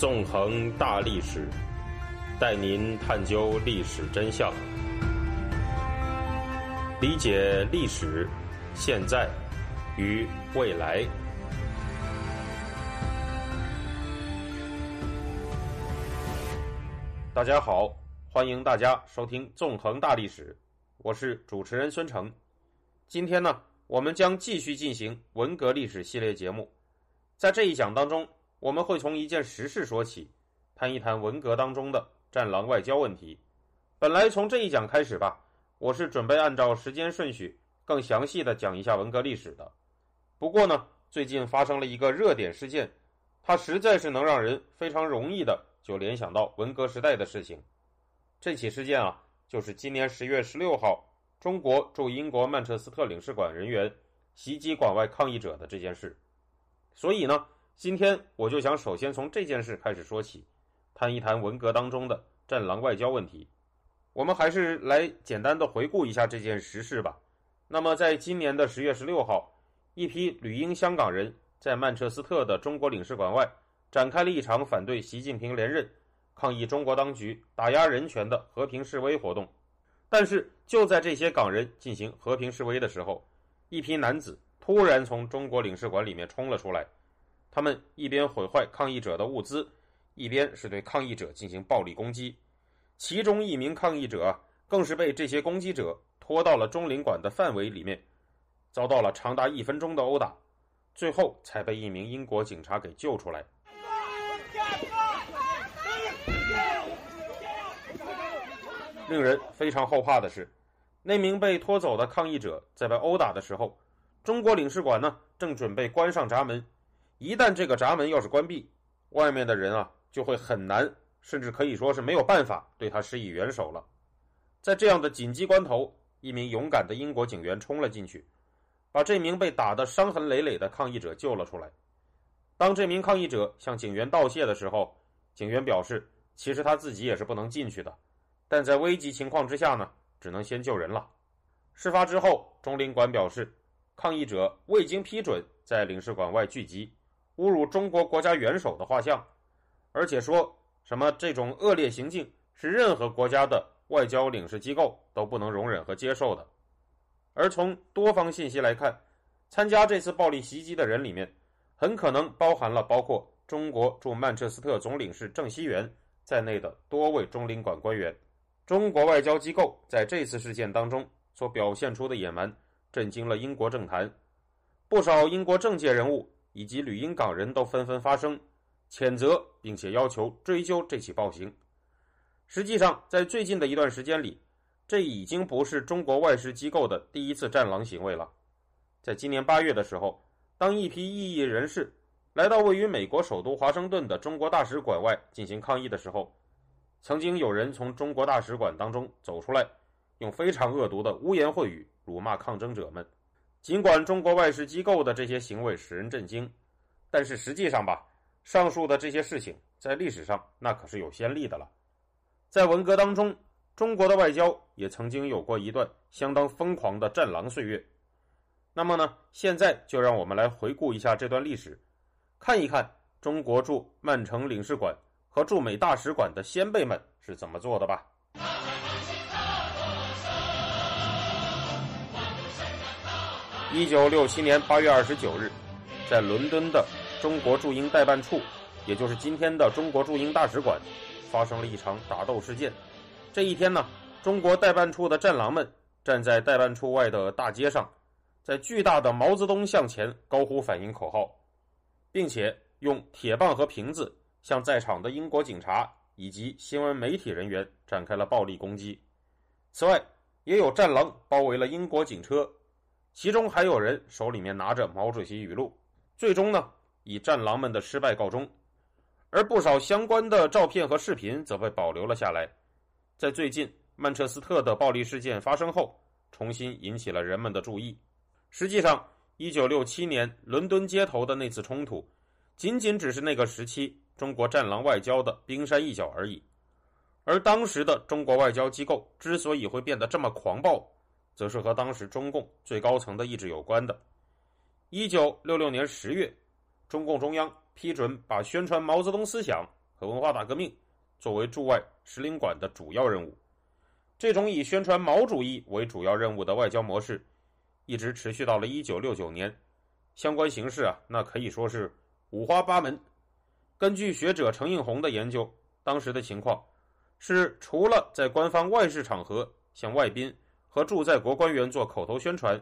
纵横大历史，带您探究历史真相，理解历史、现在与未来。大家好，欢迎大家收听《纵横大历史》，我是主持人孙成。今天呢，我们将继续进行文革历史系列节目。在这一讲当中，我们会从一件实事说起，谈一谈文革当中的战狼外交问题。本来从这一讲开始吧，我是准备按照时间顺序更详细的讲一下文革历史的。不过呢，最近发生了一个热点事件，它实在是能让人非常容易的。就联想到文革时代的事情，这起事件啊，就是今年十月十六号，中国驻英国曼彻斯特领事馆人员袭击馆外抗议者的这件事。所以呢，今天我就想首先从这件事开始说起，谈一谈文革当中的战狼外交问题。我们还是来简单的回顾一下这件实事吧。那么，在今年的十月十六号，一批旅英香港人在曼彻斯特的中国领事馆外。展开了一场反对习近平连任、抗议中国当局打压人权的和平示威活动。但是，就在这些港人进行和平示威的时候，一批男子突然从中国领事馆里面冲了出来。他们一边毁坏抗议者的物资，一边是对抗议者进行暴力攻击。其中一名抗议者更是被这些攻击者拖到了中领馆的范围里面，遭到了长达一分钟的殴打，最后才被一名英国警察给救出来。令人非常后怕的是，那名被拖走的抗议者在被殴打的时候，中国领事馆呢正准备关上闸门。一旦这个闸门要是关闭，外面的人啊就会很难，甚至可以说是没有办法对他施以援手了。在这样的紧急关头，一名勇敢的英国警员冲了进去，把这名被打得伤痕累累的抗议者救了出来。当这名抗议者向警员道谢的时候，警员表示，其实他自己也是不能进去的。但在危急情况之下呢，只能先救人了。事发之后，中领馆表示，抗议者未经批准在领事馆外聚集，侮辱中国国家元首的画像，而且说什么这种恶劣行径是任何国家的外交领事机构都不能容忍和接受的。而从多方信息来看，参加这次暴力袭击的人里面，很可能包含了包括中国驻曼彻斯特总领事郑熙元在内的多位中领馆官员。中国外交机构在这次事件当中所表现出的野蛮，震惊了英国政坛。不少英国政界人物以及旅英港人都纷纷发声，谴责并且要求追究这起暴行。实际上，在最近的一段时间里，这已经不是中国外事机构的第一次“战狼”行为了。在今年八月的时候，当一批异议人士来到位于美国首都华盛顿的中国大使馆外进行抗议的时候，曾经有人从中国大使馆当中走出来，用非常恶毒的污言秽语辱骂抗争者们。尽管中国外事机构的这些行为使人震惊，但是实际上吧，上述的这些事情在历史上那可是有先例的了。在文革当中，中国的外交也曾经有过一段相当疯狂的战狼岁月。那么呢，现在就让我们来回顾一下这段历史，看一看中国驻曼城领事馆。和驻美大使馆的先辈们是怎么做的吧？一九六七年八月二十九日，在伦敦的中国驻英代办处，也就是今天的中国驻英大使馆，发生了一场打斗事件。这一天呢，中国代办处的战狼们站在代办处外的大街上，在巨大的毛泽东像前高呼反英口号，并且用铁棒和瓶子。向在场的英国警察以及新闻媒体人员展开了暴力攻击。此外，也有战狼包围了英国警车，其中还有人手里面拿着毛主席语录。最终呢，以战狼们的失败告终。而不少相关的照片和视频则被保留了下来，在最近曼彻斯特的暴力事件发生后，重新引起了人们的注意。实际上，1967年伦敦街头的那次冲突，仅仅只是那个时期。中国战狼外交的冰山一角而已，而当时的中国外交机构之所以会变得这么狂暴，则是和当时中共最高层的意志有关的。一九六六年十月，中共中央批准把宣传毛泽东思想和文化大革命作为驻外使领馆的主要任务。这种以宣传毛主义为主要任务的外交模式，一直持续到了一九六九年。相关形式啊，那可以说是五花八门。根据学者程应红的研究，当时的情况是，除了在官方外事场合向外宾和驻在国官员做口头宣传，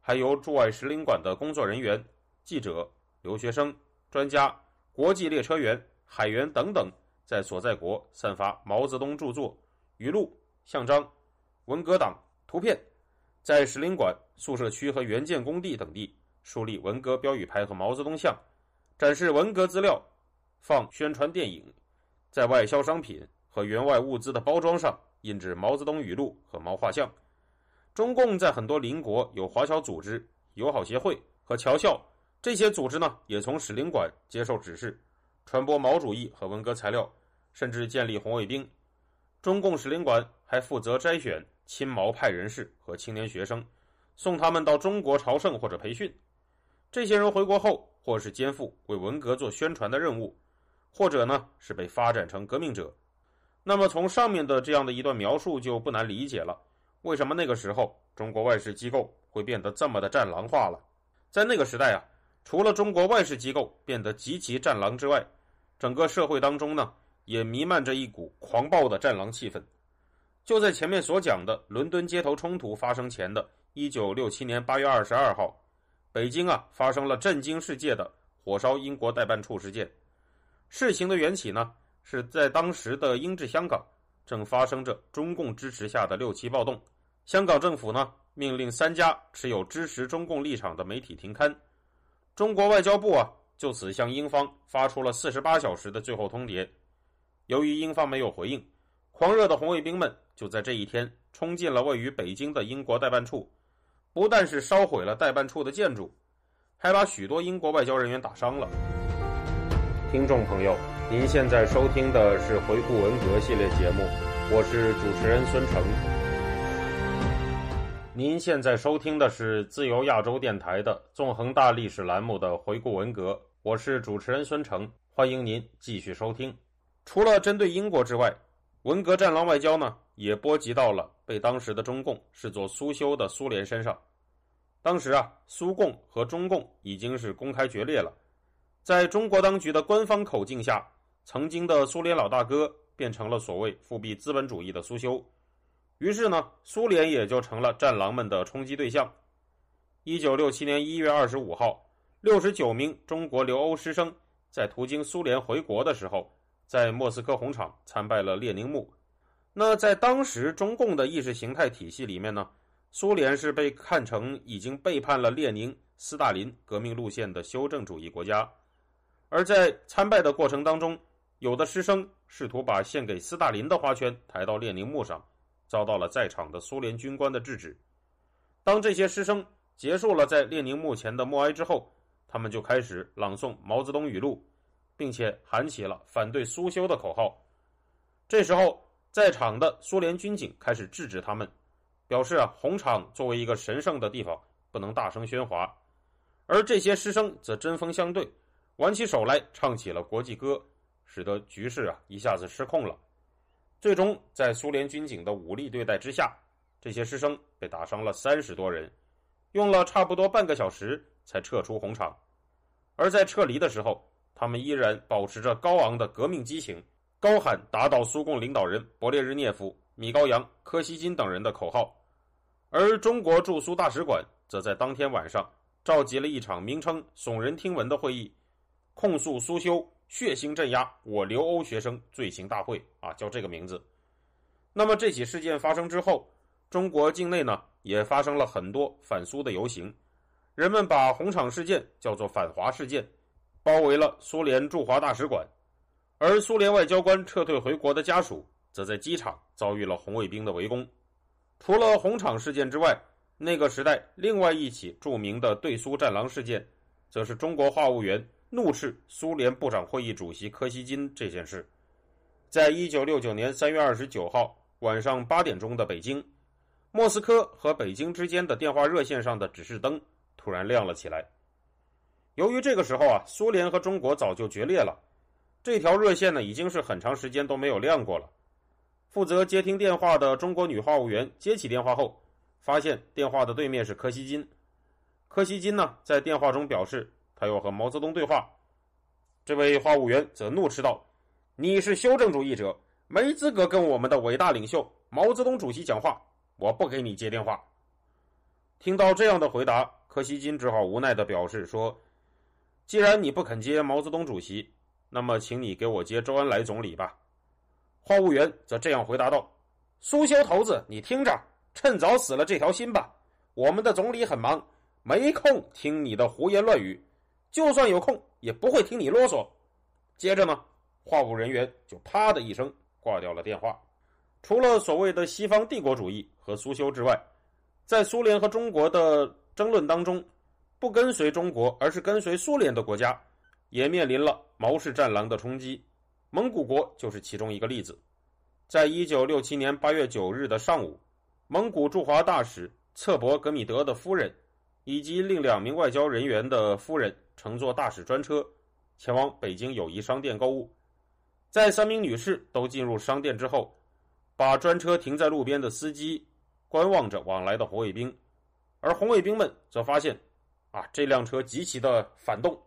还由驻外使领馆的工作人员、记者、留学生、专家、国际列车员、海员等等，在所在国散发毛泽东著作、语录。像章、文革党图片，在使领馆、宿舍区和援建工地等地树立文革标语牌和毛泽东像，展示文革资料，放宣传电影，在外销商品和援外物资的包装上印制毛泽东语录和毛画像。中共在很多邻国有华侨组织、友好协会和侨校，这些组织呢也从使领馆接受指示，传播毛主义和文革材料，甚至建立红卫兵。中共使领馆还负责摘选亲毛派人士和青年学生，送他们到中国朝圣或者培训。这些人回国后，或是肩负为文革做宣传的任务，或者呢是被发展成革命者。那么，从上面的这样的一段描述就不难理解了，为什么那个时候中国外事机构会变得这么的战狼化了？在那个时代啊，除了中国外事机构变得极其战狼之外，整个社会当中呢？也弥漫着一股狂暴的战狼气氛。就在前面所讲的伦敦街头冲突发生前的1967年8月22号，北京啊发生了震惊世界的火烧英国代办处事件。事情的缘起呢，是在当时的英治香港正发生着中共支持下的六七暴动，香港政府呢命令三家持有支持中共立场的媒体停刊，中国外交部啊就此向英方发出了48小时的最后通牒。由于英方没有回应，狂热的红卫兵们就在这一天冲进了位于北京的英国代办处，不但是烧毁了代办处的建筑，还把许多英国外交人员打伤了。听众朋友，您现在收听的是《回顾文革》系列节目，我是主持人孙成。您现在收听的是自由亚洲电台的纵横大历史栏目的《回顾文革》，我是主持人孙成，欢迎您继续收听。除了针对英国之外，文革战狼外交呢，也波及到了被当时的中共视作苏修的苏联身上。当时啊，苏共和中共已经是公开决裂了。在中国当局的官方口径下，曾经的苏联老大哥变成了所谓复辟资本主义的苏修，于是呢，苏联也就成了战狼们的冲击对象。一九六七年一月二十五号，六十九名中国留欧师生在途经苏联回国的时候。在莫斯科红场参拜了列宁墓，那在当时中共的意识形态体系里面呢，苏联是被看成已经背叛了列宁、斯大林革命路线的修正主义国家，而在参拜的过程当中，有的师生试图把献给斯大林的花圈抬到列宁墓上，遭到了在场的苏联军官的制止。当这些师生结束了在列宁墓前的默哀之后，他们就开始朗诵毛泽东语录。并且喊起了反对苏修的口号。这时候，在场的苏联军警开始制止他们，表示啊，红场作为一个神圣的地方，不能大声喧哗。而这些师生则针锋相对，挽起手来唱起了国际歌，使得局势啊一下子失控了。最终，在苏联军警的武力对待之下，这些师生被打伤了三十多人，用了差不多半个小时才撤出红场。而在撤离的时候，他们依然保持着高昂的革命激情，高喊打倒苏共领导人勃列日涅夫、米高扬、柯西金等人的口号，而中国驻苏大使馆则在当天晚上召集了一场名称耸人听闻的会议，控诉苏修血腥镇压我留欧学生罪行大会啊，叫这个名字。那么这起事件发生之后，中国境内呢也发生了很多反苏的游行，人们把红场事件叫做反华事件。包围了苏联驻华大使馆，而苏联外交官撤退回国的家属则在机场遭遇了红卫兵的围攻。除了红场事件之外，那个时代另外一起著名的对苏战狼事件，则是中国话务员怒斥苏联部长会议主席柯西金这件事。在一九六九年三月二十九号晚上八点钟的北京，莫斯科和北京之间的电话热线上的指示灯突然亮了起来。由于这个时候啊，苏联和中国早就决裂了，这条热线呢已经是很长时间都没有亮过了。负责接听电话的中国女话务员接起电话后，发现电话的对面是柯西金。柯西金呢在电话中表示他要和毛泽东对话。这位话务员则怒斥道：“你是修正主义者，没资格跟我们的伟大领袖毛泽东主席讲话，我不给你接电话。”听到这样的回答，柯西金只好无奈的表示说：“既然你不肯接毛泽东主席，那么请你给我接周恩来总理吧。”话务员则这样回答道：“苏修头子，你听着，趁早死了这条心吧。我们的总理很忙，没空听你的胡言乱语。就算有空，也不会听你啰嗦。”接着呢，话务人员就啪的一声挂掉了电话。除了所谓的西方帝国主义和苏修之外，在苏联和中国的争论当中，不跟随中国而是跟随苏联的国家，也面临了毛氏战狼的冲击。蒙古国就是其中一个例子。在一九六七年八月九日的上午，蒙古驻华大使策博格米德的夫人以及另两名外交人员的夫人乘坐大使专车前往北京友谊商店购物。在三名女士都进入商店之后，把专车停在路边的司机观望着往来的红卫兵，而红卫兵们则发现，啊，这辆车极其的反动，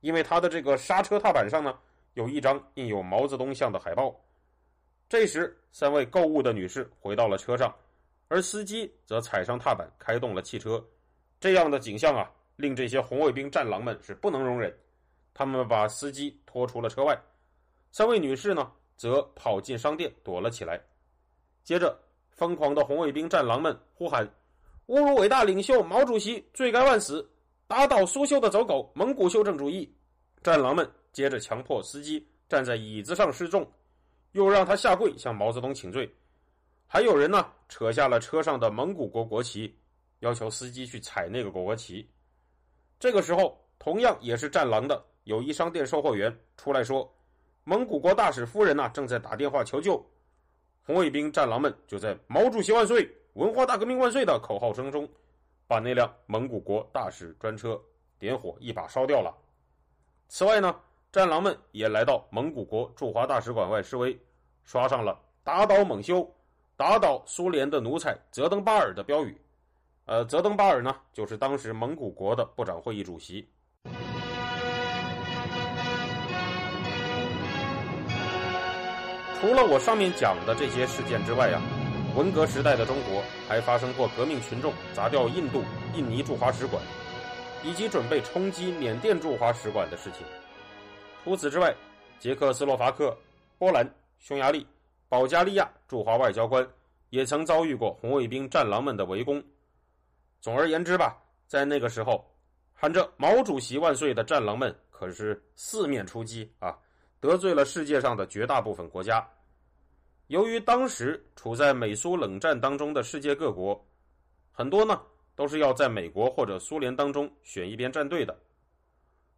因为它的这个刹车踏板上呢。有一张印有毛泽东像的海报。这时，三位购物的女士回到了车上，而司机则踩上踏板，开动了汽车。这样的景象啊，令这些红卫兵战狼们是不能容忍。他们把司机拖出了车外，三位女士呢，则跑进商店躲了起来。接着，疯狂的红卫兵战狼们呼喊：“侮辱伟大领袖毛主席，罪该万死！打倒苏修的走狗，蒙古修正主义！”战狼们。接着强迫司机站在椅子上示众，又让他下跪向毛泽东请罪。还有人呢，扯下了车上的蒙古国国旗，要求司机去踩那个国旗。这个时候，同样也是战狼的友谊商店售货员出来说：“蒙古国大使夫人呐，正在打电话求救。”红卫兵战狼们就在“毛主席万岁，文化大革命万岁”的口号声中，把那辆蒙古国大使专车点火，一把烧掉了。此外呢。战狼们也来到蒙古国驻华大使馆外示威，刷上了“打倒蒙修，打倒苏联的奴才泽登巴尔”的标语。呃，泽登巴尔呢，就是当时蒙古国的部长会议主席。除了我上面讲的这些事件之外呀，文革时代的中国还发生过革命群众砸掉印度、印尼驻华使馆，以及准备冲击缅甸驻华使馆的事情。除此之外，捷克斯洛伐克、波兰、匈牙利、保加利亚驻华外交官也曾遭遇过红卫兵战狼们的围攻。总而言之吧，在那个时候，喊着“毛主席万岁”的战狼们可是四面出击啊，得罪了世界上的绝大部分国家。由于当时处在美苏冷战当中的世界各国，很多呢都是要在美国或者苏联当中选一边站队的。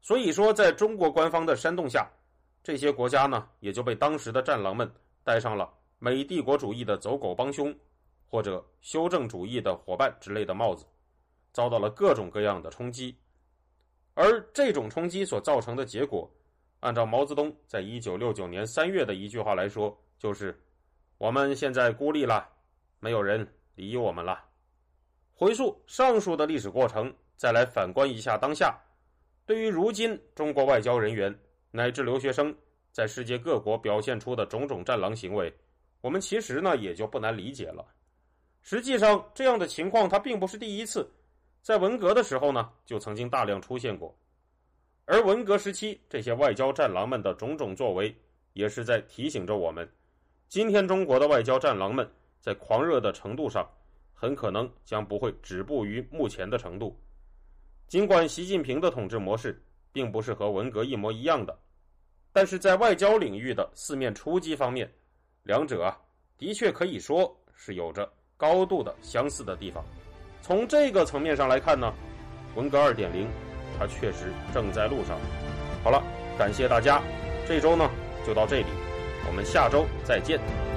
所以说，在中国官方的煽动下，这些国家呢也就被当时的战狼们戴上了美帝国主义的走狗帮凶，或者修正主义的伙伴之类的帽子，遭到了各种各样的冲击。而这种冲击所造成的结果，按照毛泽东在一九六九年三月的一句话来说，就是我们现在孤立了，没有人理我们了。回溯上述的历史过程，再来反观一下当下。对于如今中国外交人员乃至留学生在世界各国表现出的种种战狼行为，我们其实呢也就不难理解了。实际上，这样的情况它并不是第一次，在文革的时候呢就曾经大量出现过。而文革时期这些外交战狼们的种种作为，也是在提醒着我们，今天中国的外交战狼们在狂热的程度上，很可能将不会止步于目前的程度。尽管习近平的统治模式并不是和文革一模一样的，但是在外交领域的四面出击方面，两者啊的确可以说是有着高度的相似的地方。从这个层面上来看呢，文革二点零它确实正在路上。好了，感谢大家，这周呢就到这里，我们下周再见。